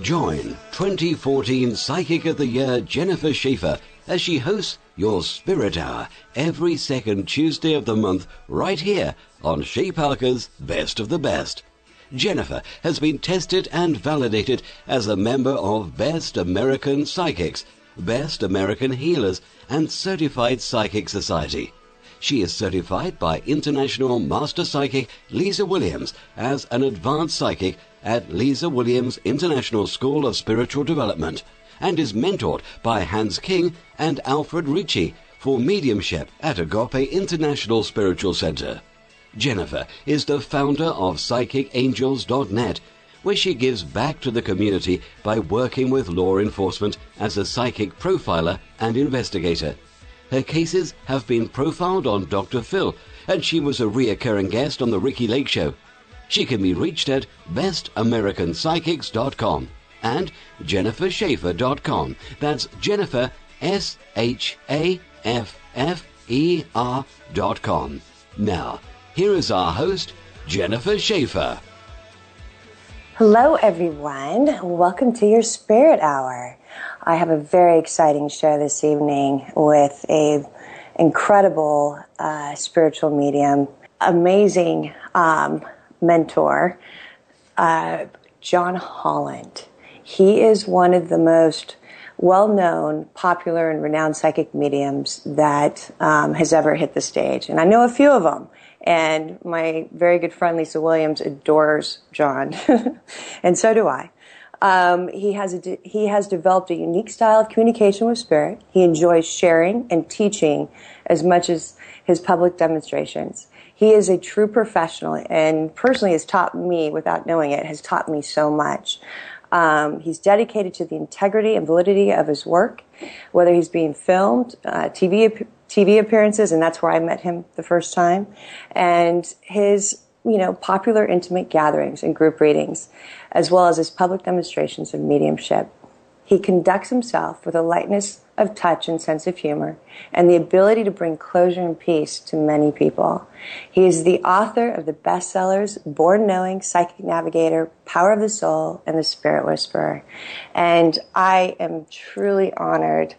Join 2014 Psychic of the Year Jennifer Shaffer as she hosts your Spirit Hour every second Tuesday of the month right here on Shea Parker's Best of the Best. Jennifer has been tested and validated as a member of Best American Psychics, Best American Healers, and Certified Psychic Society. She is certified by International Master Psychic Lisa Williams as an advanced psychic at Lisa Williams International School of Spiritual Development and is mentored by Hans King and Alfred Ricci for mediumship at Agape International Spiritual Center. Jennifer is the founder of PsychicAngels.net, where she gives back to the community by working with law enforcement as a psychic profiler and investigator. Her cases have been profiled on Dr. Phil, and she was a reoccurring guest on The Ricki Lake Show. She can be reached at bestamericanpsychics.com and jennifershaffer.com. That's Jennifer, S H A F F E R dot com. Now, here is our host, Jennifer Shaffer. Hello, everyone. Welcome to your Spirit Hour. I have a very exciting show this evening with a incredible uh, spiritual medium, amazing um, mentor, uh, John Holland. He is one of the most well-known, popular, and renowned psychic mediums that um, has ever hit the stage, and I know a few of them. And my very good friend Lisa Williams adores John, and so do I. Um, he has a de- he has developed a unique style of communication with spirit. He enjoys sharing and teaching as much as his public demonstrations. He is a true professional, and personally has taught me, without knowing it, has taught me so much. Um, he's dedicated to the integrity and validity of his work, whether he's being filmed, uh, TV TV appearances, and that's where I met him the first time, and his you know popular intimate gatherings and group readings, as well as his public demonstrations of mediumship. He conducts himself with a lightness of touch and sense of humor, and the ability to bring closure and peace to many people. He is the author of the bestsellers Born Knowing, Psychic Navigator, Power of the Soul, and The Spirit Whisperer. And I am truly honored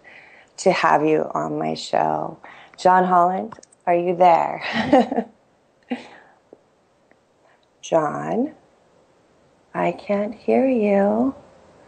to have you on my show. John Holland, are you there? John, I can't hear you.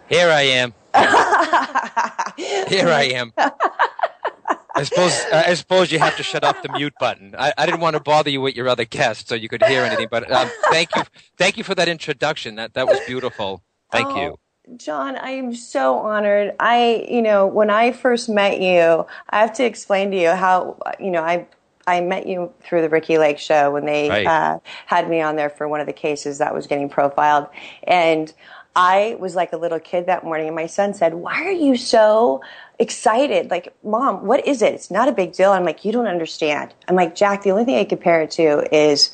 Here I am. Here I am. I suppose I suppose you have to shut off the mute button. I, I didn't want to bother you with your other guests so you could hear anything, but um, thank you, thank you for that introduction. That that was beautiful. Thank Oh, you. John, I am so honored. I, you know, when I first met you, I have to explain to you how, you know, I I met you through the Ricki Lake show when they Right. uh, had me on there for one of the cases that was getting profiled, and I was like a little kid that morning, and my son said, "Why are you so excited? Like, mom, what is it? It's not a big deal." I'm like, "You don't understand." I'm like, "Jack, the only thing I compare it to is,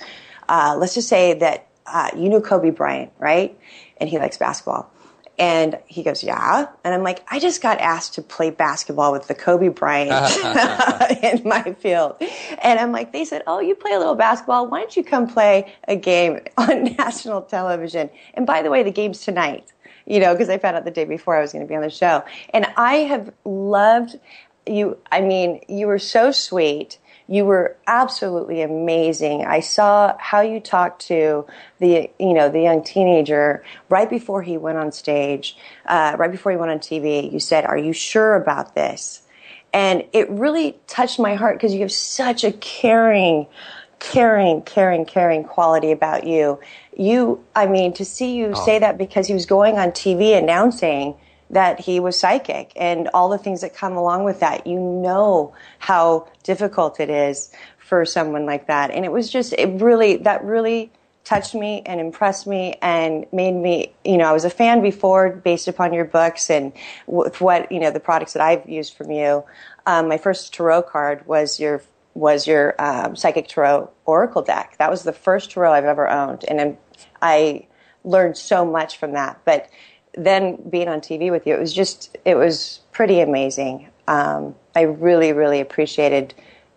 uh, let's just say that uh, you knew Kobe Bryant, right? And he likes basketball." And he goes, yeah. And I'm like, I just got asked to play basketball with the Kobe Bryant in my field. And I'm like, they said, oh, you play a little basketball. Why don't you come play a game on national television? And by the way, the game's tonight, you know, because I found out the day before I was going to be on the show. And I have loved you. I mean, you were so sweet. You were absolutely amazing. I saw how you talked to the, you know, the young teenager right before he went on stage, uh, right before he went on TV. You said, "Are you sure about this?" And it really touched my heart because you have such a caring, caring, caring, caring quality about you. You, I mean, to see you say that because he was going on TV announcing that he was psychic and all the things that come along with that. You know how difficult it is for someone like that. And it was just, it really, that really touched me and impressed me and made me, you know, I was a fan before based upon your books and with what, you know, the products that I've used from you. Um, my first tarot card was your was your um, psychic tarot oracle deck. That was the first tarot I've ever owned, and I learned so much from that. But then being on TV with you, it was just it was pretty amazing. Um, I really, really appreciated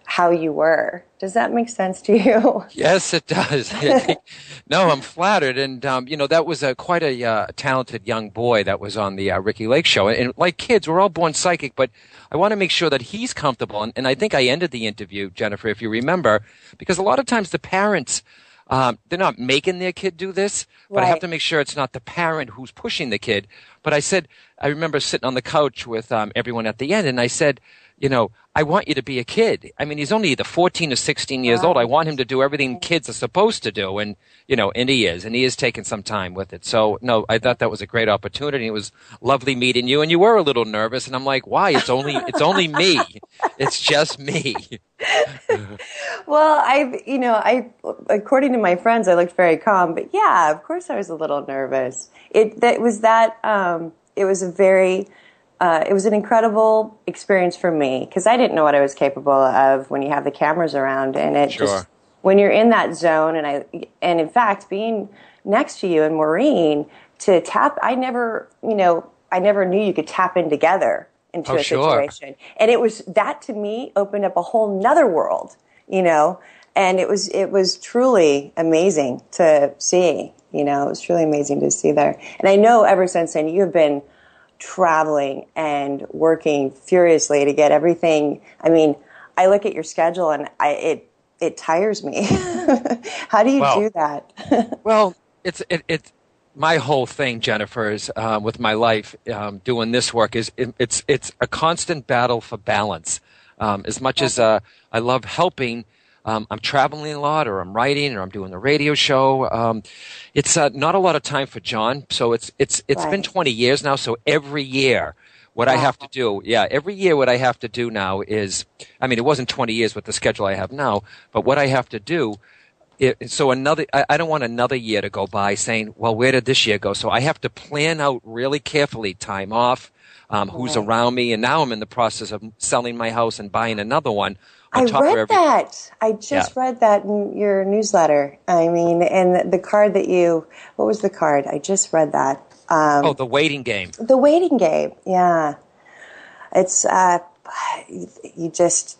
how you were. Does that make sense to you? Yes, it does. no, I'm flattered, and um, you know that was a quite a uh, talented young boy that was on the uh, Ricki Lake show. And like kids, we're all born psychic, but I want to make sure that he's comfortable. And, and I think I ended the interview, Jennifer, if you remember, because a lot of times the parents. Um, they're not making their kid do this, but right. I have to make sure it's not the parent who's pushing the kid. But I said, I remember sitting on the couch with um, everyone at the end, and I said, you know, I want you to be a kid. I mean, he's only either 14 or 16 years wow. old. I want him to do everything kids are supposed to do. And, you know, and he is, and he is taking some time with it. So, no, I thought that was a great opportunity. It was lovely meeting you. And you were a little nervous. And I'm like, why? It's only, it's only me. It's just me. well, I, you know, I, according to my friends, I looked very calm. But yeah, of course I was a little nervous. It, that was that, um, it was a very, uh, it was an incredible experience for me because I didn't know what I was capable of when you have the cameras around, and it sure. just when you're in that zone, and I and in fact being next to you and Maureen to tap, I never, you know, I never knew you could tap in together into oh, a situation, sure. and it was that to me opened up a whole nother world, you know, and it was it was truly amazing to see, you know, it was truly amazing to see there, and I know ever since then you have been traveling and working furiously to get everything. I mean, I look at your schedule and I, it it tires me. How do you well, do that? well, it's it, it my whole thing, Jennifer, is uh, with my life um, doing this work is it, it's it's a constant battle for balance. Um, as much as uh, I love helping um, I'm traveling a lot, or I'm writing, or I'm doing the radio show. Um, it's uh, not a lot of time for John, so it's it's it's right. been 20 years now. So every year, what wow. I have to do, yeah, every year what I have to do now is, I mean, it wasn't 20 years with the schedule I have now, but what I have to do. It, so another, I, I don't want another year to go by saying, well, where did this year go? So I have to plan out really carefully time off, um, who's around me, and now I'm in the process of selling my house and buying another one I read that. I just yeah. read that in your newsletter. I mean, and the card that you, what was the card? I just read that. Um, oh, the waiting game. The waiting game. Yeah. It's, uh, you just,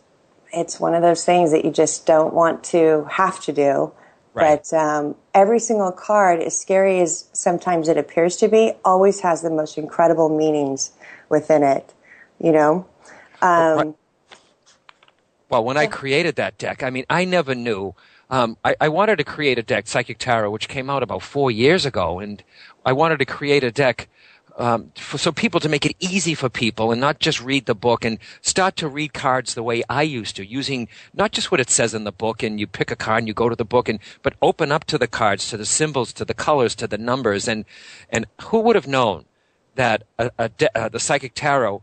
it's one of those things that you just don't want to have to do. Right. But um, every single card, as scary as sometimes it appears to be, always has the most incredible meanings within it. You know. Um, well, when I created that deck, I mean, I never knew. Um, I, I, wanted to create a deck, Psychic Tarot, which came out about four years ago, and I wanted to create a deck um, for, so people to make it easy for people and not just read the book and start to read cards the way I used to, using not just what it says in the book and you pick a card and you go to the book and but open up to the cards, to the symbols, to the colors, to the numbers, and and who would have known that a, a de- uh, the Psychic Tarot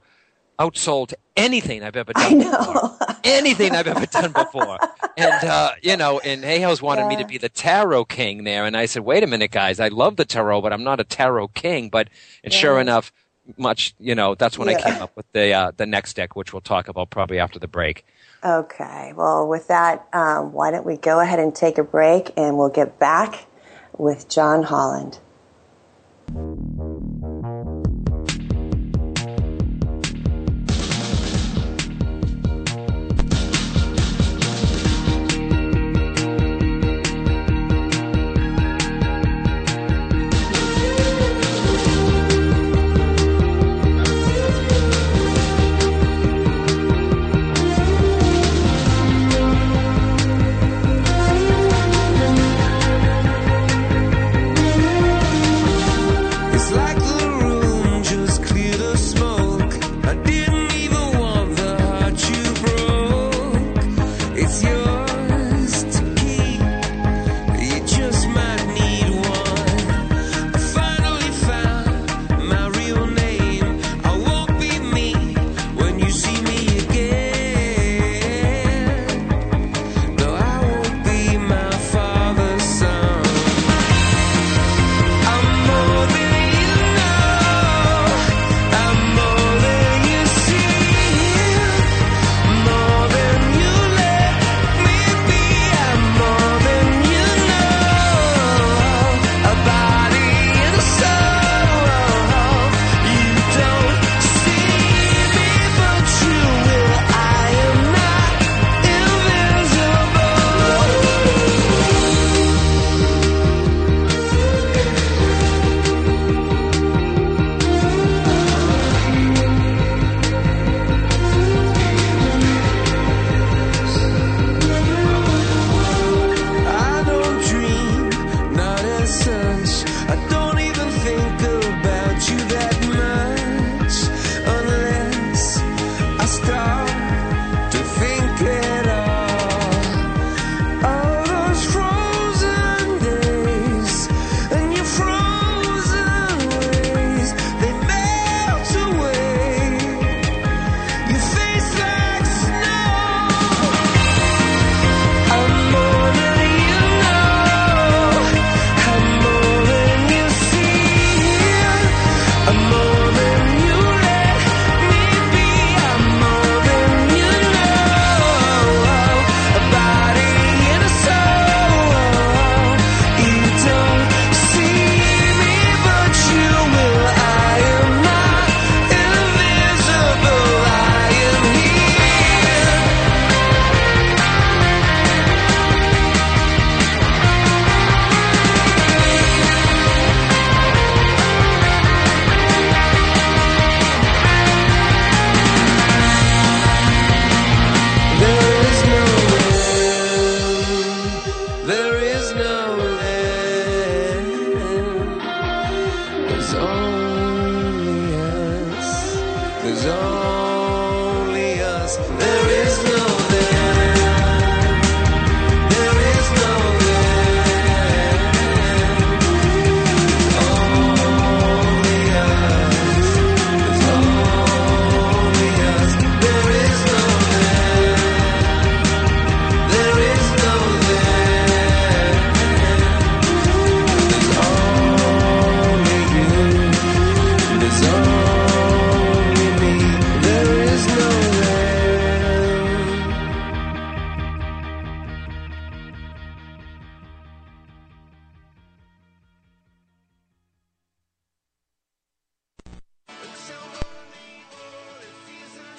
outsold anything I've ever done I before. anything I've ever done before. And, uh, you know, and Hay House wanted yeah. me to be the tarot king there. And I said, wait a minute, guys, I love the tarot, but I'm not a tarot king. But, and yeah. sure enough, much, you know, that's when yeah. I came up with the, uh, the next deck, which we'll talk about probably after the break. Okay. Well, with that, um, why don't we go ahead and take a break and we'll get back with John Holland.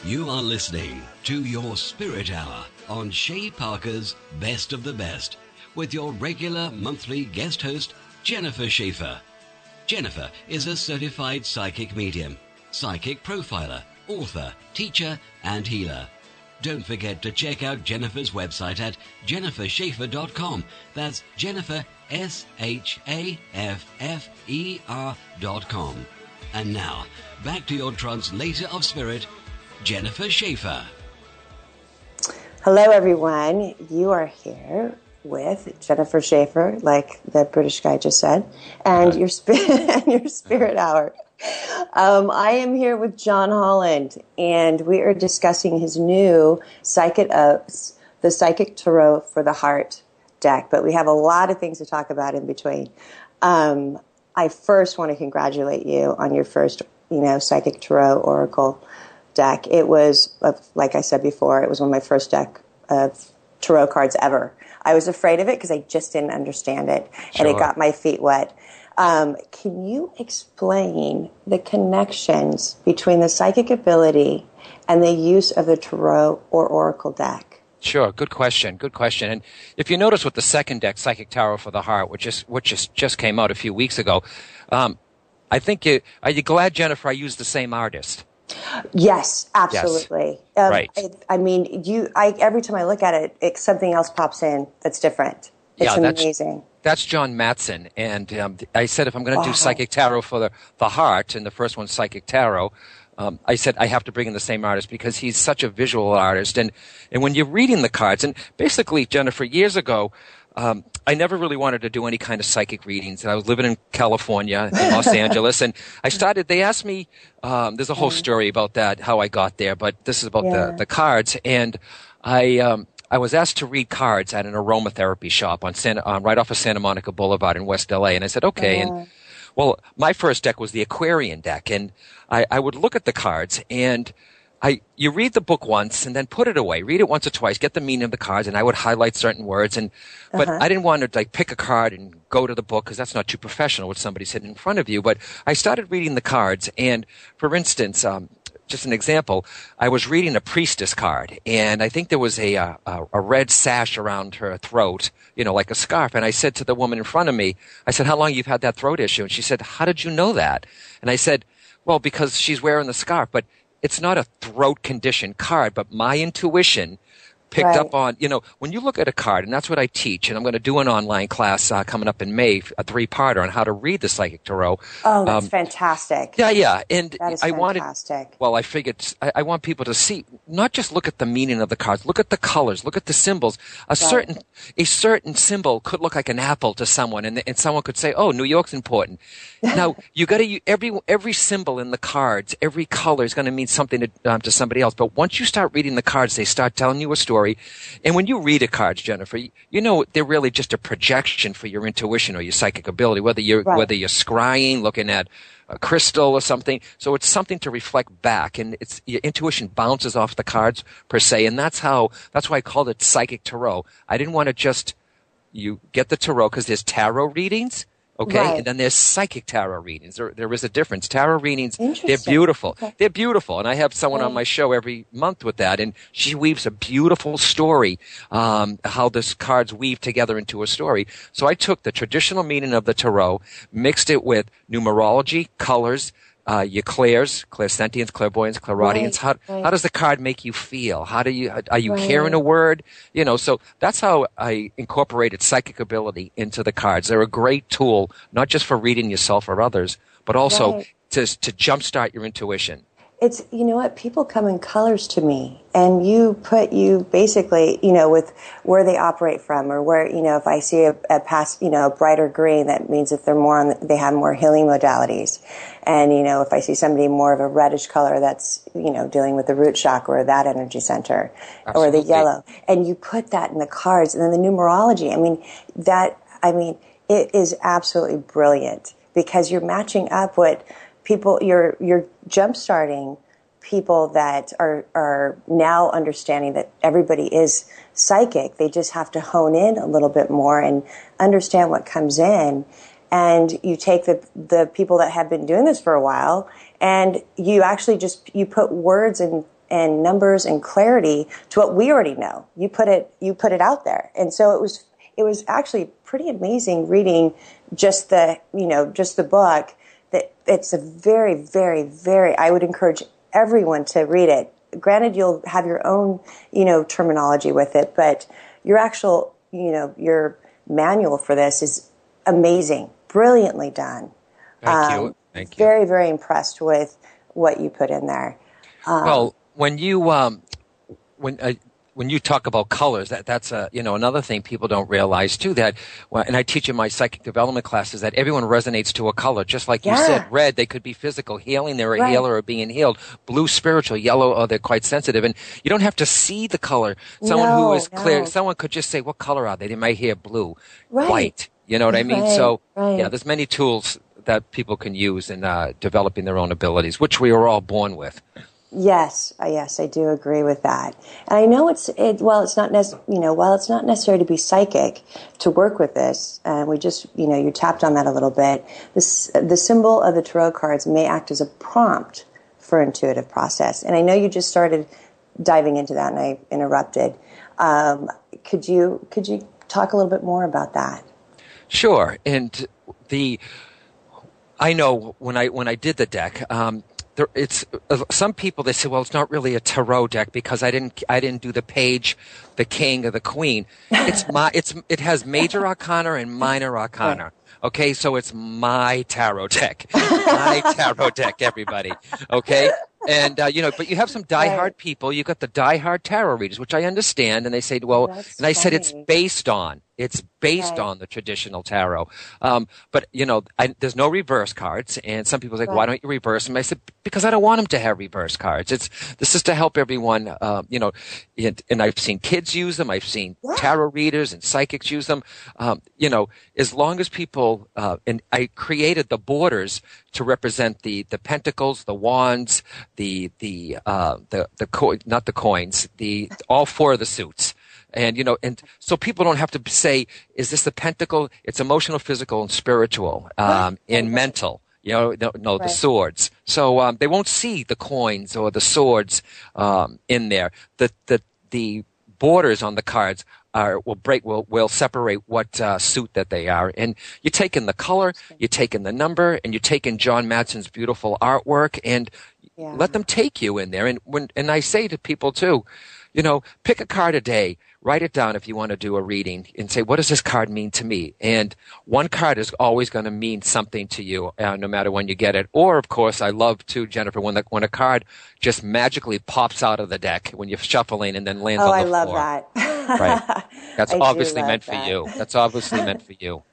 You are listening to your Spirit Hour on Shay Parker's Best of the Best with your regular monthly guest host, Jennifer Shaffer. Jennifer is a certified psychic medium, psychic profiler, author, teacher, and healer. Don't forget to check out Jennifer's website at jennifershaffer.com. That's Jennifer, dot com. And now, back to your translator of spirit, Jennifer Shaffer. Hello, everyone. You are here with Jennifer Shaffer, like the British guy just said, and your spirit and your spirit hour. Um, I am here with John Holland, and we are discussing his new psychic, uh, the Psychic Tarot for the Heart deck. But we have a lot of things to talk about in between. Um, I first want to congratulate you on your first, you know, Psychic Tarot Oracle deck. It was, uh, like I said before, it was one of my first deck of tarot cards ever. I was afraid of it because I just didn't understand it, and it got my feet wet. Um, can you explain the connections between the psychic ability and the use of the tarot or oracle deck? Sure, good question, good question. And if you notice with the second deck, Psychic Tarot for the Heart, which is which just just came out a few weeks ago, um, I think you are you glad, Jennifer? I used the same artist. Yes, absolutely. Um, Right. I, I mean, you. I every time I look at it, it, something else pops in that's different. It's Yeah, that's- amazing. That's John Matson, and um, I said if I'm going to Wow. do Psychic Tarot for the the Heart, and the first one's Psychic Tarot. Um, I said I have to bring in the same artist because he's such a visual artist, and and when you're reading the cards, and basically Jennifer, years ago, um, I never really wanted to do any kind of psychic readings. And I was living in California, in Los Angeles, and I started. They asked me. Um, there's a whole story about that, how I got there, but this is about Yeah. the the cards, and I. Um, I was asked to read cards at an aromatherapy shop on Santa, um, right off of Santa Monica Boulevard in West LA, and I said, okay. And well, my first deck was the Aquarian deck, and I, I would look at the cards, and I you read the book once and then put it away. Read it once or twice, get the meaning of the cards, and I would highlight certain words. And but I didn't want to like pick a card and go to the book because that's not too professional with somebody sitting in front of you. But I started reading the cards, and for instance. Um, just an example, I was reading a priestess card, and I think there was a, uh, a a red sash around her throat, you know, like a scarf. And I said to the woman in front of me, I said, "How long you've had that throat issue?" And she said, "How did you know that?" And I said, "Well, because she's wearing the scarf, but it's not a throat condition card, but my intuition." Picked Right. up on, you know, when you look at a card, and that's what I teach, and I'm going to do an online class uh, coming up in May, a three-parter on how to read the psychic tarot. Oh, that's Um, fantastic. Yeah, yeah, and That is I wanted fantastic. well, I figured I, I want people to see, not just look at the meaning of the cards, look at the colors, look at the symbols. A certain, a certain symbol could look like an apple to someone, and, and someone could say, "Oh, New York's important." now you got to every every symbol in the cards, every color is going to mean something to, um, to somebody else. But once you start reading the cards, they start telling you a story. And when you read a cards, Jennifer, you, you know they're really just a projection for your intuition or your psychic ability. Whether you're Right. whether you're scrying, looking at a crystal or something. So it's something to reflect back, and it's your intuition bounces off the cards per se, and that's how. That's why I called it psychic tarot. I didn't want to just you get the tarot because there's tarot readings. Okay, Right. and then there's psychic tarot readings. There, there is a difference. Tarot readings, they're beautiful. Okay. They're beautiful, and I have someone on my show every month with that, and she weaves a beautiful story. Um, how this cards weave together into a story. So I took the traditional meaning of the tarot, mixed it with numerology, colors, uh, your clairs, clairsentience, clairvoyance, clairaudience. Right, how right. how does the card make you feel? How do you are you Right. hearing a word? You know, so that's how I incorporated psychic ability into the cards. They're a great tool, not just for reading yourself or others, but also to to jumpstart your intuition. It's you know what people come in colors to me. And you put you basically you know with where they operate from or where you know if i see a, a past you know a brighter green that means that they're more on they have more healing modalities. And you know if i see somebody more of a reddish color that's you know dealing with the root chakra or that energy center or the yellow and you put that in the cards and then the numerology i mean that i mean it is absolutely brilliant because you're matching up what people you're you're jump starting people that are are now understanding that everybody is psychic they just have to hone in a little bit more and understand what comes in and you take the the people that have been doing this for a while and you actually just you put words and and numbers and clarity to what we already know. You put it you put it out there, and so it was it was actually pretty amazing reading just the you know just the book. It's a very very very. I would encourage everyone to read it. Granted, you'll have your own you know terminology with it, but your actual you know your manual for this is amazing, brilliantly done. Thank you. Um, Thank you. Very very impressed with what you put in there. Um, well, when you um, when uh, when you talk about colors, that that's a you know another thing people don't realize too. That well, and I teach in my psychic development classes that everyone resonates to a color, just like yeah. you said. Red, they could be physical, healing, they're a right. healer or being healed. Blue, spiritual. Yellow, oh, they're quite sensitive, and you don't have to see the color. Someone no, who is clear, no. someone could just say, "What color are they?" They might hear blue, right. white. You know what I mean? Right, so yeah, there's many tools that people can use in uh, developing their own abilities, which we are all born with. Yes, uh, yes, I do agree with that. And I know it's it. Well, it's not you know, while it's not necessary to be psychic to work with this, and we just you know you tapped on that a little bit. This the symbol of the tarot cards may act as a prompt for intuitive process. And I know you just started diving into that, and I interrupted. Um, could you could you talk a little bit more about that? Sure, and the I know when I when I did the deck. Um, there, it's uh, some people they say, well, it's not really a tarot deck because I didn't I didn't do the page, the king or the queen. It's my it's it has major arcana and minor arcana. Okay, so it's my tarot deck, my tarot deck, everybody. Okay, and uh, you know, but you have some diehard Right. people. You got the diehard tarot readers, which I understand, and they say, well, That's and I said it's based on it's based Right. on the traditional tarot. Um, but you know, I, there's no reverse cards, and some people say, why don't you reverse them? I said because I don't want them to have reverse cards. It's this is to help everyone. Uh, you know, and, and I've seen kids use them. I've seen Yeah. tarot readers and psychics use them. Um, you know, as long as people uh, and I created the borders to represent the the pentacles, the wands, the the uh, the the co- not the coins, the all four of the suits. And you know, and so people don't have to say, "Is this the pentacle?" It's emotional, physical, and spiritual, um, and mental. You know, no, no the swords. So um, they won't see the coins or the swords um, in there. The the the borders on the cards are will break will will separate what uh, suit that they are. And you take in the color, you take in the number, and you take in John Madson's beautiful artwork, and Yeah. let them take you in there. And when and I say to people too, you know, pick a card a day, write it down if you want to do a reading, and say, what does this card mean to me? And one card is always going to mean something to you, uh, no matter when you get it. Or, of course, I love too, Jennifer, when the, when a card just magically pops out of the deck when you're shuffling and then lands Oh, on the floor. Oh, I love that. Right. That's I obviously meant for you. That's obviously meant for you.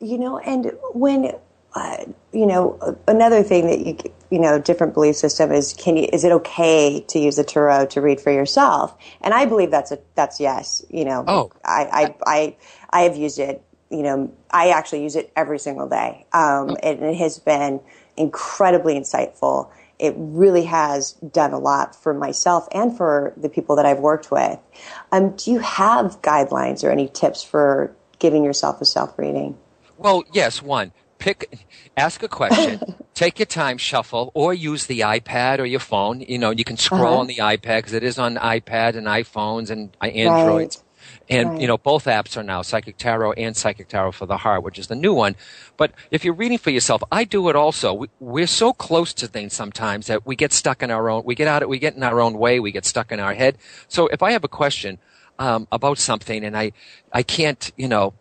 You know, and when uh, you know another thing that you you know different belief system is can you is it okay to use a tarot to read for yourself? And I believe that's a that's yes. You know, Oh. I I I, I have used it. You know, I actually use it every single day, um, and it has been incredibly insightful. It really has done a lot for myself and for the people that I've worked with. Um, do you have guidelines or any tips for giving yourself a self reading? Well, yes, one. Pick, ask a question, take your time, shuffle, or use the iPad or your phone. You know, you can scroll Uh-huh. on the iPad because it is on iPad and iPhones and uh, Androids. Right. And, Right. you know, both apps are now Psychic Tarot and Psychic Tarot for the Heart, which is the new one. But if you're reading for yourself, I do it also. We, we're so close to things sometimes that we get stuck in our own, we get out, we get in our own way, we get stuck in our head. So if I have a question, um, about something and I, I can't, you know,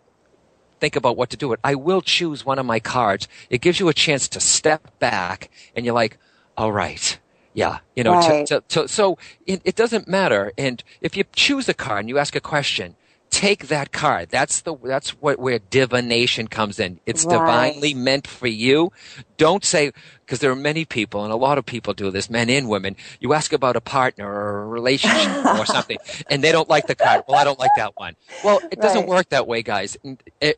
think about what to do it. I will choose one of my cards. It gives you a chance to step back and you're like, all right. Yeah, you know, to- to, to, so it, it doesn't matter. And if you choose a card and you ask a question, take that card. That's the that's what where divination comes in. It's Right. divinely meant for you. Don't say because there are many people and a lot of people do this, men and women. You ask about a partner or a relationship or something, and they don't like the card. Well, I don't like that one. Well, it doesn't work that way, guys.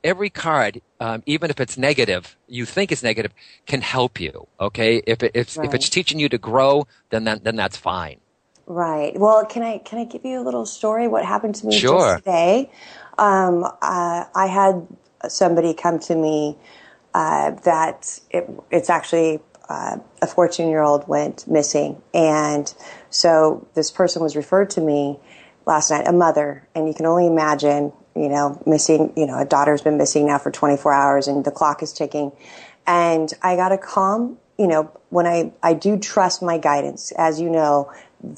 Every card, um, even if it's negative, you think it's negative, can help you. Okay, if it, if if it's teaching you to grow, then that, then that's fine. Right. Well, can I can I give you a little story? What happened to me Sure. just today? Um, uh, I had somebody come to me uh, that it, it's actually uh, a 14 year old went missing. And so this person was referred to me last night, a mother, and you can only imagine, you know, missing, you know, a daughter's been missing now for 24 hours and the clock is ticking. And I got a calm, you know, when I, I do trust my guidance, as you know,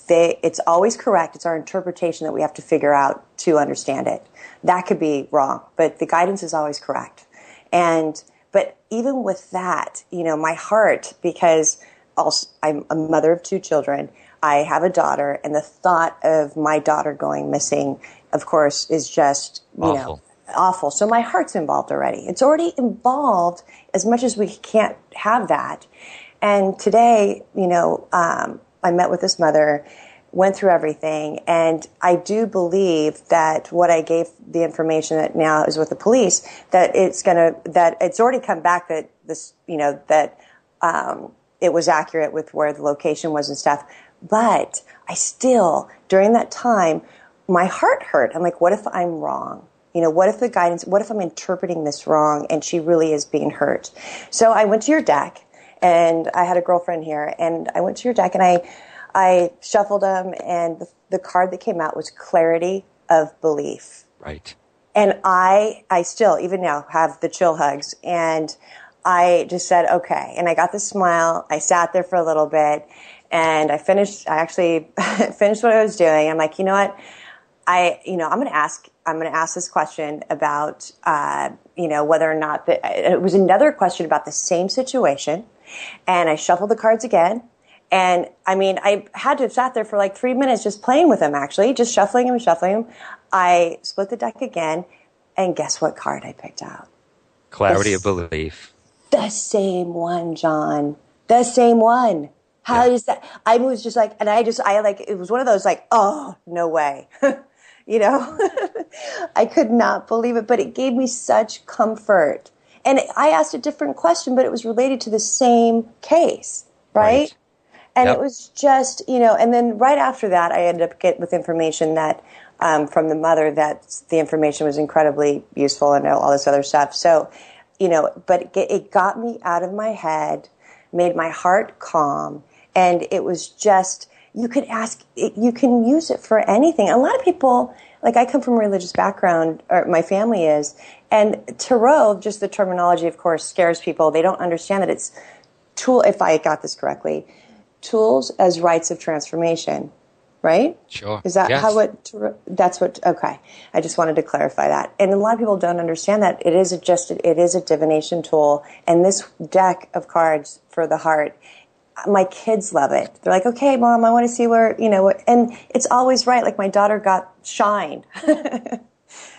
they, it's always correct. It's our interpretation that we have to figure out to understand it. That could be wrong, but the guidance is always correct. And, but even with that, you know, my heart, because also, I'm a mother of two children, I have a daughter, and the thought of my daughter going missing, of course, is just, you Awful. know, awful. So my heart's involved already. It's already involved as much as we can't have that. And today, you know, um, I met with this mother, went through everything, and I do believe that what I gave the information that now is with the police, that it's gonna, that it's already come back that this, you know, that, um, it was accurate with where the location was and stuff. But I still, during that time, my heart hurt. I'm like, what if I'm wrong? You know, what if the guidance, what if I'm interpreting this wrong and she really is being hurt? So I went to your deck and I had a girlfriend here and I went to your deck and I, I shuffled them and the, the card that came out was clarity of belief. Right. And I, I still, even now, have the chill hugs. And I just said, okay. And I got the smile. I sat there for a little bit and I finished, I actually finished what I was doing. I'm like, you know what? I, you know, I'm going to ask, I'm going to ask this question about, uh, you know, whether or not the, it was another question about the same situation. And I shuffled the cards again. And I mean, I had to have sat there for like three minutes just playing with them, actually, just shuffling them and shuffling them. I split the deck again. And guess what card I picked out? Clarity Yes. of belief. The same one, John. The same one. How Yeah. is that? I was just like, and I just, I like, it was one of those like, oh, no way. you know, I could not believe it, but it gave me such comfort. And I asked a different question, but it was related to the same case, right? Right. And Yep. it was just, you know, and then right after that, I ended up get with information that um, from the mother that the information was incredibly useful and all this other stuff. So, you know, but it, it got me out of my head, made my heart calm, and it was just you could ask, you can use it for anything. A lot of people, like I come from a religious background, or my family is, and tarot, just the terminology, of course, scares people. They don't understand that it's tool. If I got this correctly, tools as rites of transformation, right? Sure. Is that Yes. how it? That's what. Okay, I just wanted to clarify that. And a lot of people don't understand that it is a just it is a divination tool, and this deck of cards for the heart. My kids love it. They're like, "Okay, mom, I want to see where you know." And it's always right. Like my daughter got shine,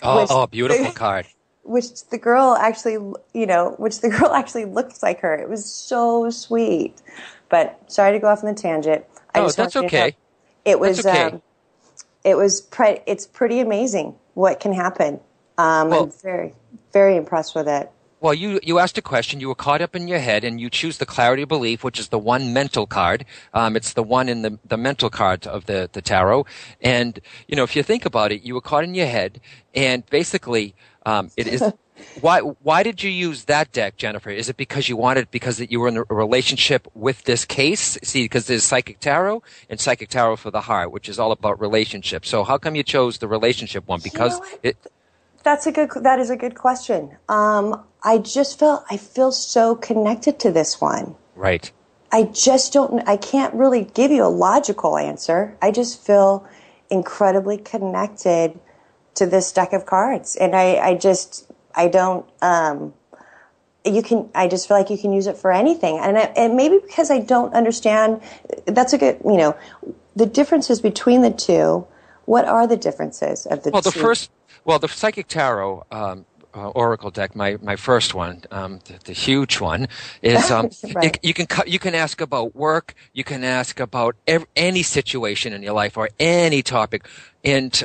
Oh, Which- oh, beautiful card. Which the girl actually, you know, which the girl actually looks like her. It was so sweet. But sorry to go off on the tangent. I No, that's know okay. It was. That's okay. Um, it was. Pre- it's pretty amazing what can happen. Um, Well- I'm very, very impressed with it. Well, you, you asked a question, you were caught up in your head, and you choose the clarity of belief, which is the one mental card. Um, it's the one in the, the mental card of the, the tarot. And, you know, if you think about it, you were caught in your head, and basically, um, it is, why, why did you use that deck, Jennifer? Is it because you wanted, because that you were in a relationship with this case? See, because there's psychic tarot and psychic tarot for the heart, which is all about relationships. So how come you chose the relationship one? Because know it, That's a good. That is a good question. Um, I just felt. I feel so connected to this one. right. I just don't, I can't really give you a logical answer. I just feel incredibly connected to this deck of cards. And I, I just, I don't, um, you can, I just feel like you can use it for anything. And, I, and maybe because I don't understand, that's a good, you know, the differences between the two. What are the differences of the Well, the first, well, the psychic tarot um, uh, oracle deck, my my first one, um, the, the huge one, is um, Right. it- you can cu- you can ask about work, you can ask about ev- any situation in your life or any topic, and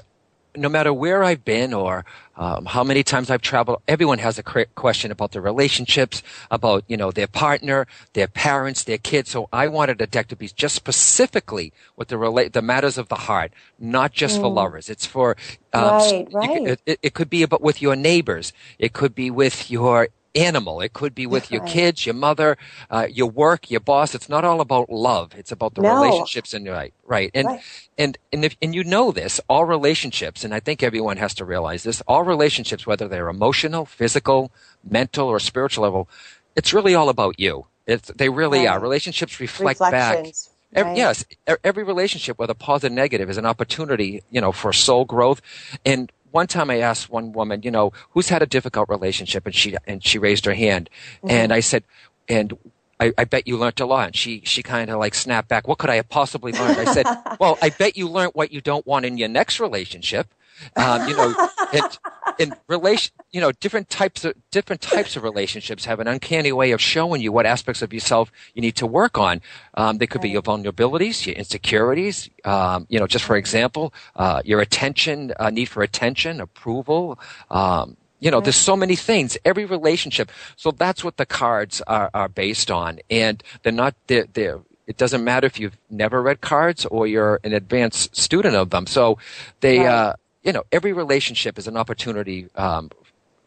no matter where I've been or um, how many times I've traveled, everyone has a question about their relationships, about you know their partner, their parents, their kids. So I wanted a deck to be just specifically with the rela- the matters of the heart, not just for lovers. It's for um, Right, right. it, it, it could be about with your neighbors. It could be with your animal. It could be with your kids, your mother, uh, your work, your boss. It's not all about love. It's about the No. relationships and right, right. And Right. and and if and you know this, all relationships, and I think everyone has to realize this. All relationships, whether they're emotional, physical, mental, or spiritual level, it's really all about you. It's they really Right. are. Relationships reflect back. Reflections. Ev- right? Yes, every relationship, whether positive or negative, is an opportunity, you know, for soul growth. And one time I asked one woman, you know, who's had a difficult relationship, and she and she raised her hand, Mm-hmm. and I said, and I, I bet you learned a lot. And she she kind of like snapped back. What could I have possibly learned? I said, well, I bet you learned what you don't want in your next relationship. Um, you know, and, and relation, you know, different types of different types of relationships have an uncanny way of showing you what aspects of yourself you need to work on. Um, they could be your vulnerabilities, your insecurities. Um, you know, just for example, uh, your attention, uh, need for attention, approval. Um, you know, there's so many things. Every relationship. So that's what the cards are, are based on, and they're not. They're, they're it doesn't matter if you've never read cards or you're an advanced student of them. So they, Right. uh, you know, every relationship is an opportunity um,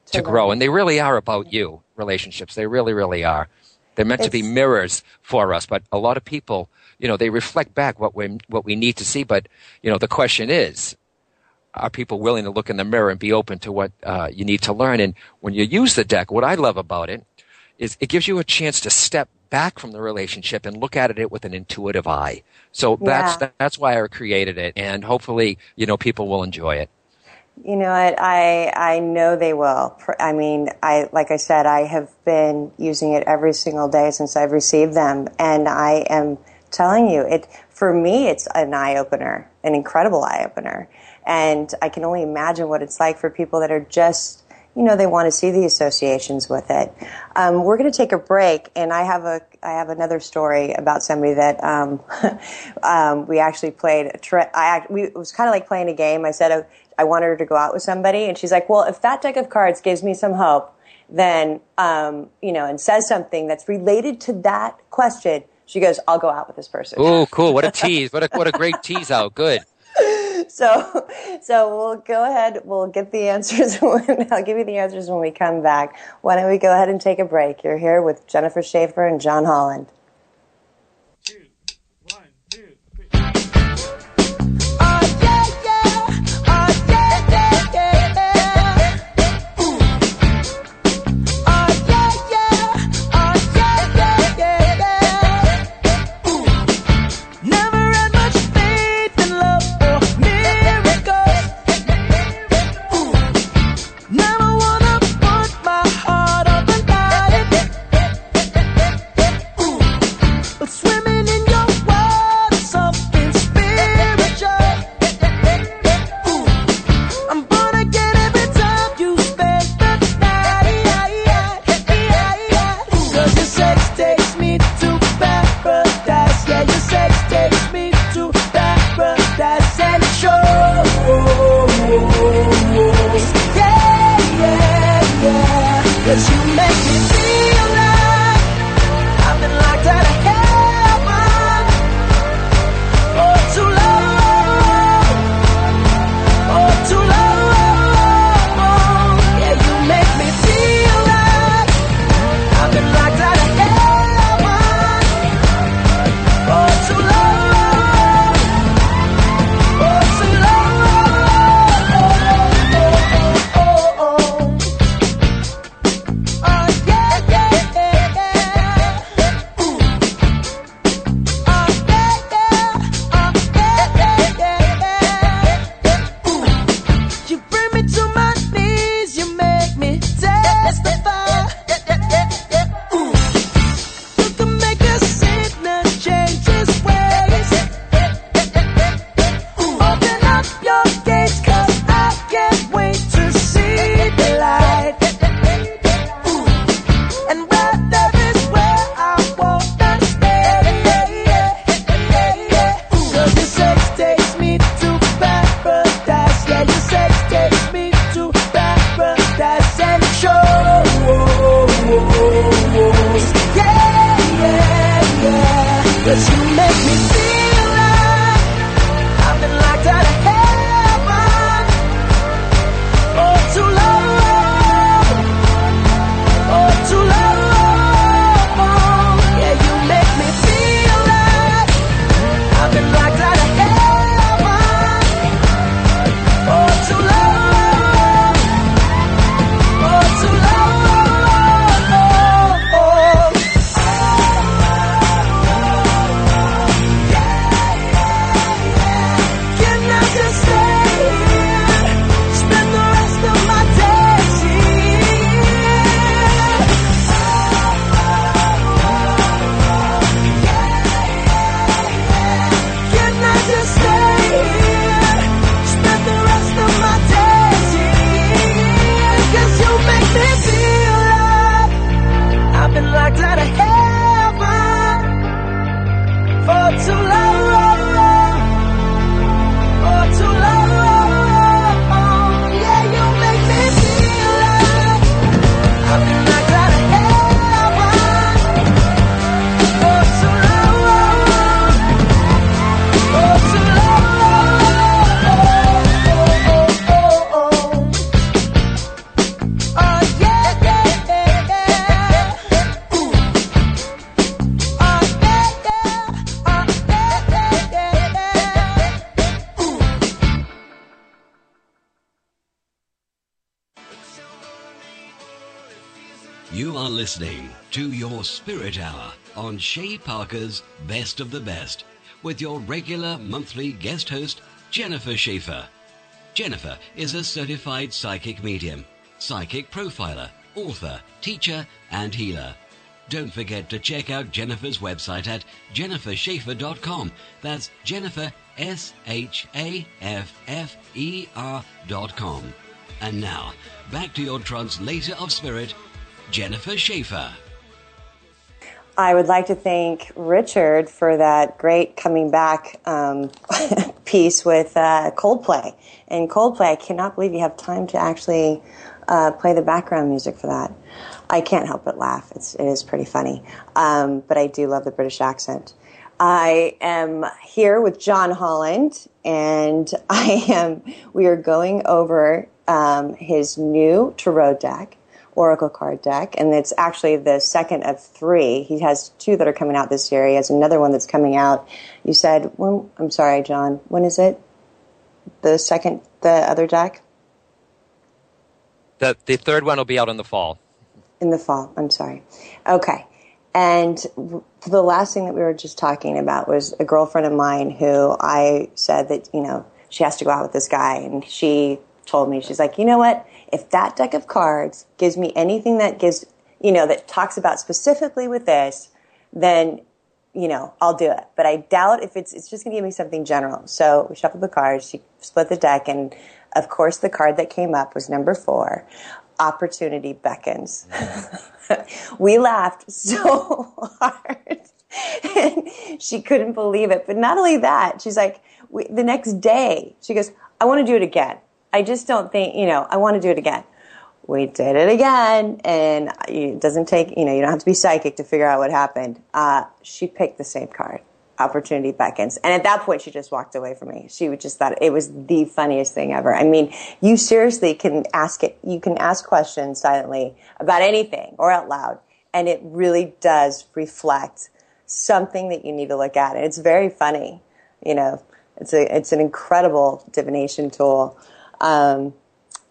to, To grow, and they really are about you. Relationships, they really, really are. They're meant to be mirrors for us, but a lot of people, you know, they reflect back what we what we need to see. But you know, the question is, are people willing to look in the mirror and be open to what uh, you need to learn? And when you use the deck, what I love about it is it gives you a chance to step back from the relationship and look at it with an intuitive eye. So that's Yeah. that's why I created it, and hopefully, you know, people will enjoy it. You know what? I I know they will. I mean, I like I said, I have been using it every single day since I've received them, and I am telling you, it for me, it's an eye opener, an incredible eye opener, and I can only imagine what it's like for people that are just. You know they want to see the associations with it. Um, we're going to take a break, and I have a I have another story about somebody that um, um, we actually played. A tri- I act- we, it was kind of like playing a game. I said uh, I wanted her to go out with somebody, and she's like, "Well, if that deck of cards gives me some hope, then um, you know, and says something that's related to that question." She goes, "I'll go out with this person." Oh, cool! What a tease! What a what a great tease out. Good. So, so we'll go ahead. We'll get the answers. When, I'll give you the answers when we come back. Why don't we go ahead and take a break? You're here with Jennifer Shaffer and John Holland. You make me feel are listening to your Spirit Hour on Shay Parker's Best of the Best with your regular monthly guest host, Jennifer Shaffer. Jennifer is a certified psychic medium, psychic profiler, author, teacher, and healer. Don't forget to check out Jennifer's website at jennifershaffer.com. That's Jennifer, S H A F F E R.com. And now, back to your translator of spirit, Jennifer Shaffer. I would like to thank Richard for that great coming back um, piece with uh, Coldplay. And Coldplay, I cannot believe you have time to actually uh, play the background music for that. I can't help but laugh. It's, it is pretty funny. Um, but I do love the British accent. I am here with John Holland, and I am. We are going over um, his new tarot deck, Oracle card deck, and it's actually the second of three. He has two that are coming out this year. He has another one that's coming out. You said, when, I'm sorry, John. When is it? The second, the other deck The the third one will be out in the fall. in the fall. I'm sorry. Okay. And the last thing that we were just talking about was a girlfriend of mine who I said that, you know, she has to go out with this guy. And she told me, she's like, you know what? If that deck of cards gives me anything that gives, you know, that talks about specifically with this, then, you know, I'll do it. But I doubt if it's, it's just going to give me something general. So we shuffled the cards. She split the deck. And of course, the card that came up was number four. Opportunity beckons. we laughed so hard. and she couldn't believe it. But not only that, she's like, we, the next day, she goes, I want to do it again. I just don't think, you know, I want to do it again. We did it again, and it doesn't take, you know, you don't have to be psychic to figure out what happened. Uh, she picked the same card. Opportunity beckons. And at that point, she just walked away from me. She just thought it was the funniest thing ever. I mean, you seriously can ask it, you can ask questions silently about anything or out loud, and it really does reflect something that you need to look at. And it's very funny. You know, it's a, it's an incredible divination tool. Um,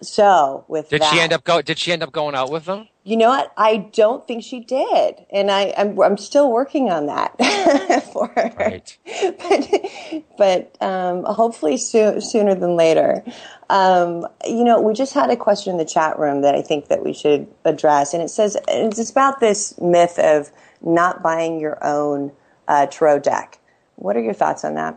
so with Did that, she end up go? Did she end up going out with them? you know what? I don't think she did, and I, I'm I'm still working on that for her. Right. But but um, hopefully soo- sooner than later. Um, you know, we just had a question in the chat room that I think that we should address, and it says it's about this myth of not buying your own uh, tarot deck. What are your thoughts on that?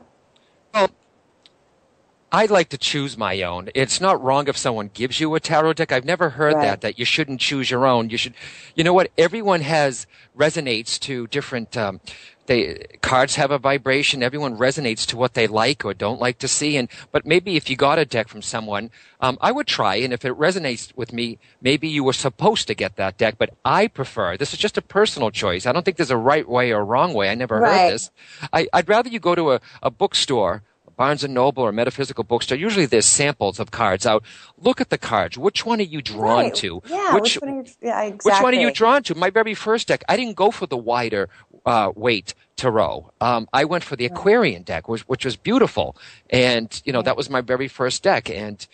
I'd like to choose my own. It's not wrong if someone gives you a tarot deck. I've never heard Right. that, that you shouldn't choose your own. You should, you know what? Everyone has, resonates to different, um, they, cards have a vibration. Everyone resonates to what they like or don't like to see. And, but maybe if you got a deck from someone, um, I would try. And if it resonates with me, maybe you were supposed to get that deck. But I prefer, this is just a personal choice. I don't think there's a right way or wrong way. I never Right. heard this. I, I'd rather you go to a, a bookstore, Barnes and Noble or metaphysical bookstore. Usually there's samples of cards out. Look at the cards. Which one are you drawn Right. to? Yeah, which, one are you, yeah, exactly. Which one are you drawn to? My very first deck, I didn't go for the Rider uh, Waite tarot. Um, I went for the Aquarian deck, which, which was beautiful, and you know that was my very first deck. And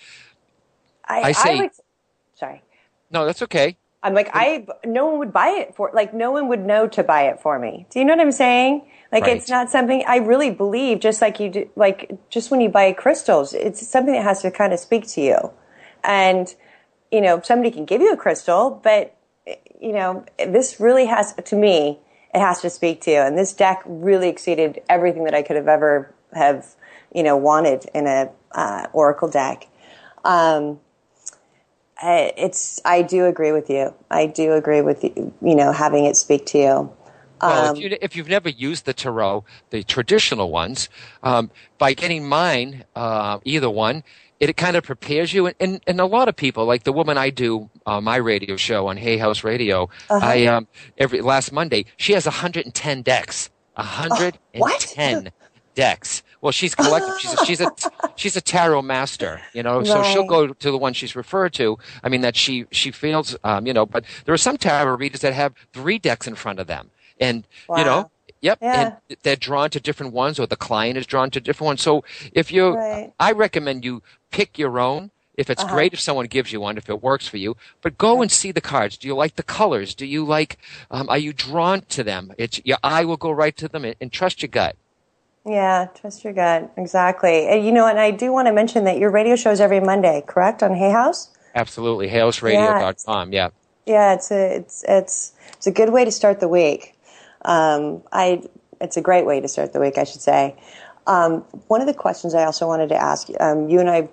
I, I say- would, sorry. no, that's okay. I'm like, I no one would buy it for like no one would know to buy it for me. Do you know what I'm saying? Like Right. it's not something I really believe. Just like you do, like just when you buy crystals, it's something that has to kind of speak to you. And you know, somebody can give you a crystal, but you know, this really has to me. It has to speak to you. And this deck really exceeded everything that I could have ever have you know wanted in a uh, oracle deck. Um, it's I do agree with you. I do agree with you, you know having it speak to you. Well, Um, if, you, if you've never used the tarot, the traditional ones, um, by getting mine, uh, either one, it, kind of prepares you. And, and, and a lot of people, like the woman I do uh, my radio show on Hay House Radio, Uh-huh. I um, every last Monday, she has 110 decks. 110 decks. Well, she's collective. She's a, she's a she's a tarot master, you know. So she'll go to the one she's referred to. I mean, that she she feels, um, you know. But there are some tarot readers that have three decks in front of them, and you know, yep, Yeah. and they're drawn to different ones, or the client is drawn to different ones. So if you, Right. I recommend you pick your own. If it's Uh-huh. great if someone gives you one, if it works for you, but go and see the cards. Do you like the colors? Do you like, um, are you drawn to them? It's, your eye will go right to them and, and trust your gut. Yeah, trust your gut. Exactly. And, you know, and I do want to mention that your radio show is every Monday, correct, on Hay House? Absolutely. HayHouseRadio.com. Yeah. Yeah, it's a it's it's it's a good way to start the week. Um, I it's a great way to start the week, I should say. Um, one of the questions I also wanted to ask um, you and I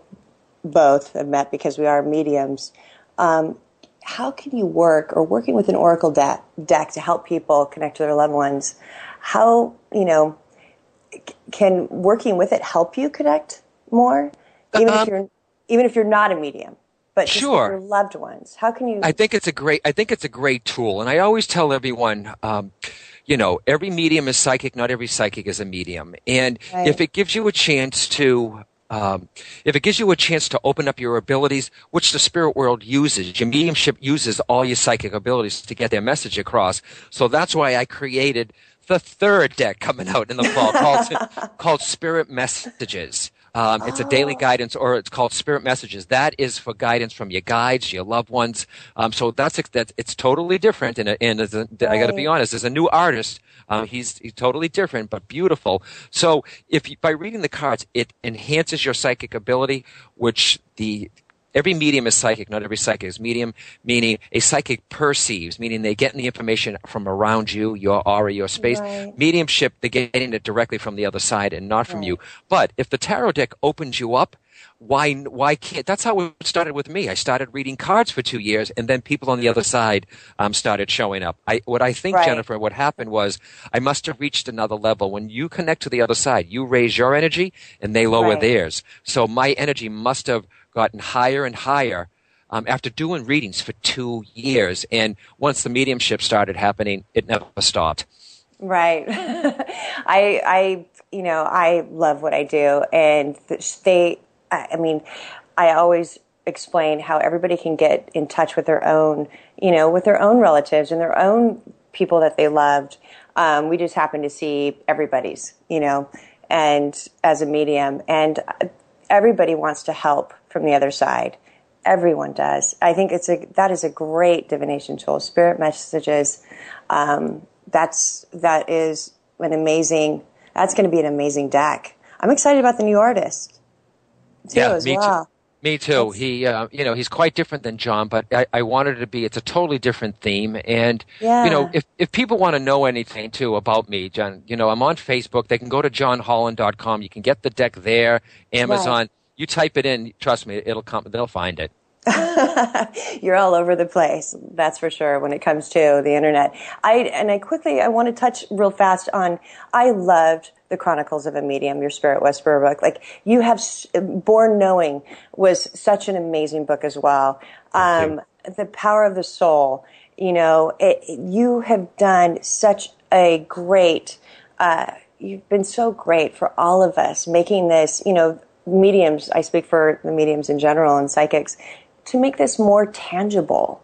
both have met because we are mediums. Um, how can you work or working with an oracle deck, deck to help people connect to their loved ones? How you know c- can working with it help you connect more, even if Um, you're even if you're not a medium, but Sure. your loved ones? How can you? I think it's a great. I think it's a great tool, and I always tell everyone, um, you know, every medium is psychic. Not every psychic is a medium, and Right. if it gives you a chance to. Um, if it gives you a chance to open up your abilities, which the spirit world uses, your mediumship uses all your psychic abilities to get their message across. So that's why I created the third deck coming out in the fall called, called Spirit Messages. Um, it's a daily guidance, or it's called Spirit Messages. That is for guidance from your guides, your loved ones. Um, so that's that. It's totally different. And, and as a, I got to be honest, as a new artist, um, he's, he's totally different but beautiful. So if you, by reading the cards, it enhances your psychic ability, which the Every medium is psychic, not every psychic is medium, meaning a psychic perceives, meaning they get the information from around you, your aura, your space. Right. Mediumship, they're getting it directly from the other side and not from you. But if the tarot deck opens you up, why, why can't, that's how it started with me. I started reading cards for two years and then people on the other side, um, started showing up. I, what I think, Right. Jennifer, what happened was I must have reached another level. When you connect to the other side, you raise your energy and they lower Right. theirs. So my energy must have gotten higher and higher um, after doing readings for two years. And once the mediumship started happening, it never stopped. Right. I, I, you know, I love what I do, and they. I mean, I always explain how everybody can get in touch with their own, you know, with their own relatives and their own people that they loved. Um, we just happen to see everybody's, you know, and as a medium, and everybody wants to help from the other side. Everyone does. I think it's a that is a great divination tool. Spirit messages. Um, that's that is an amazing. That's going to be an amazing deck. I'm excited about the new artist too as me well. too. Me too. He, uh, you know, he's quite different than John, but I, I wanted it to be. It's a totally different theme, and Yeah. you know, if if people want to know anything too about me, John, you know, I'm on Facebook. They can go to johnholland.com. You can get the deck there. Amazon. You type it in. Trust me, it'll come. They'll find it. You're all over the place. That's for sure when it comes to the internet. I and I quickly I want to touch real fast on. I loved the Chronicles of a Medium, your Spirit Whisperer book. Like you have Born Knowing was such an amazing book as well. Um, the Power of the Soul. You know, it, you have done such a great. Uh, you've been so great for all of us making this. You know, mediums. I speak for the mediums in general and psychics to make this more tangible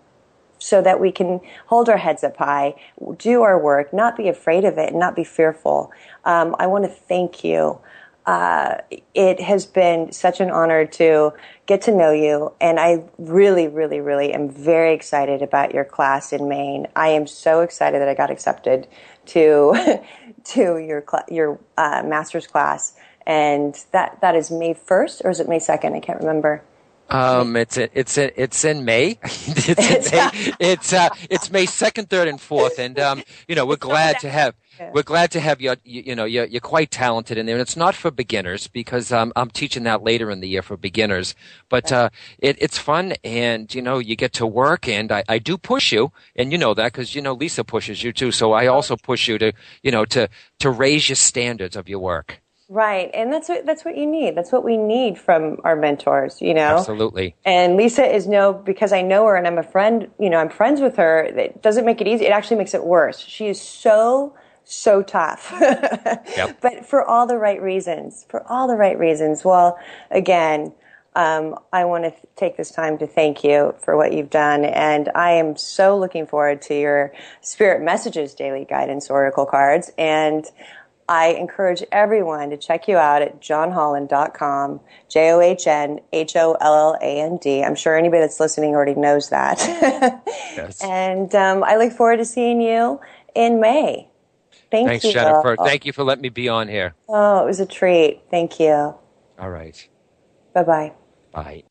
so that we can hold our heads up high, do our work, not be afraid of it, and not be fearful. Um, I want to thank you. Uh, it has been such an honor to get to know you, and I really, really, really am very excited about your class in Maine. I am so excited that I got accepted to to your cl- your uh, master's class, and that that is May first or is it May second? I can't remember. Um, it's in, it's it's in May. it's in May. It's uh, it's May second, third, and fourth, and um, you know, we're glad to have we're glad to have you. You, you know, you're, you're quite talented in there, and it's not for beginners because um, I'm teaching that later in the year for beginners. But uh, it, it's fun, and you know, you get to work, and I, I do push you, and you know that because you know Lisa pushes you too. So I also push you to you know to to raise your standards of your work. Right, and that's what that's what you need. That's what we need from our mentors, you know. Absolutely. And Lisa is no because I know her and I'm a friend. You know, I'm friends with her. It doesn't make it easy. It actually makes it worse. She is so so tough, but for all the right reasons. For all the right reasons. Well, again. Um, I want to th- take this time to thank you for what you've done, and I am so looking forward to your Spirit Messages Daily Guidance Oracle cards. And I encourage everyone to check you out at johnholland.com, J O H N H O L L A N D. I'm sure anybody that's listening already knows that. Yes. And um, I look forward to seeing you in May. Thank Thanks, you. Jennifer. Thank you for letting me be on here. Oh, it was a treat. Thank you. All right. Bye bye. Bye.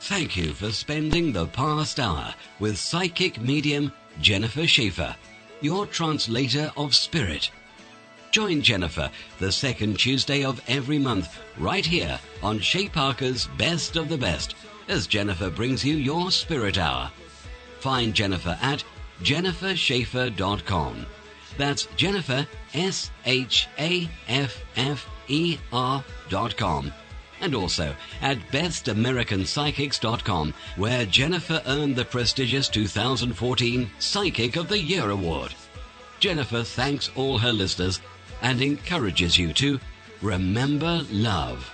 Thank you for spending the past hour with psychic medium Jennifer Shaffer, your translator of spirit. Join Jennifer the second Tuesday of every month right here on Shay Parker's Best of the Best as Jennifer brings you your spirit hour. Find Jennifer at jennifershaffer.com. That's Jennifer, S H A F F E R dot com. And also at bestamericanpsychics.com, where Jennifer earned the prestigious 2014 Psychic of the Year award. Jennifer thanks all her listeners and encourages you to remember love.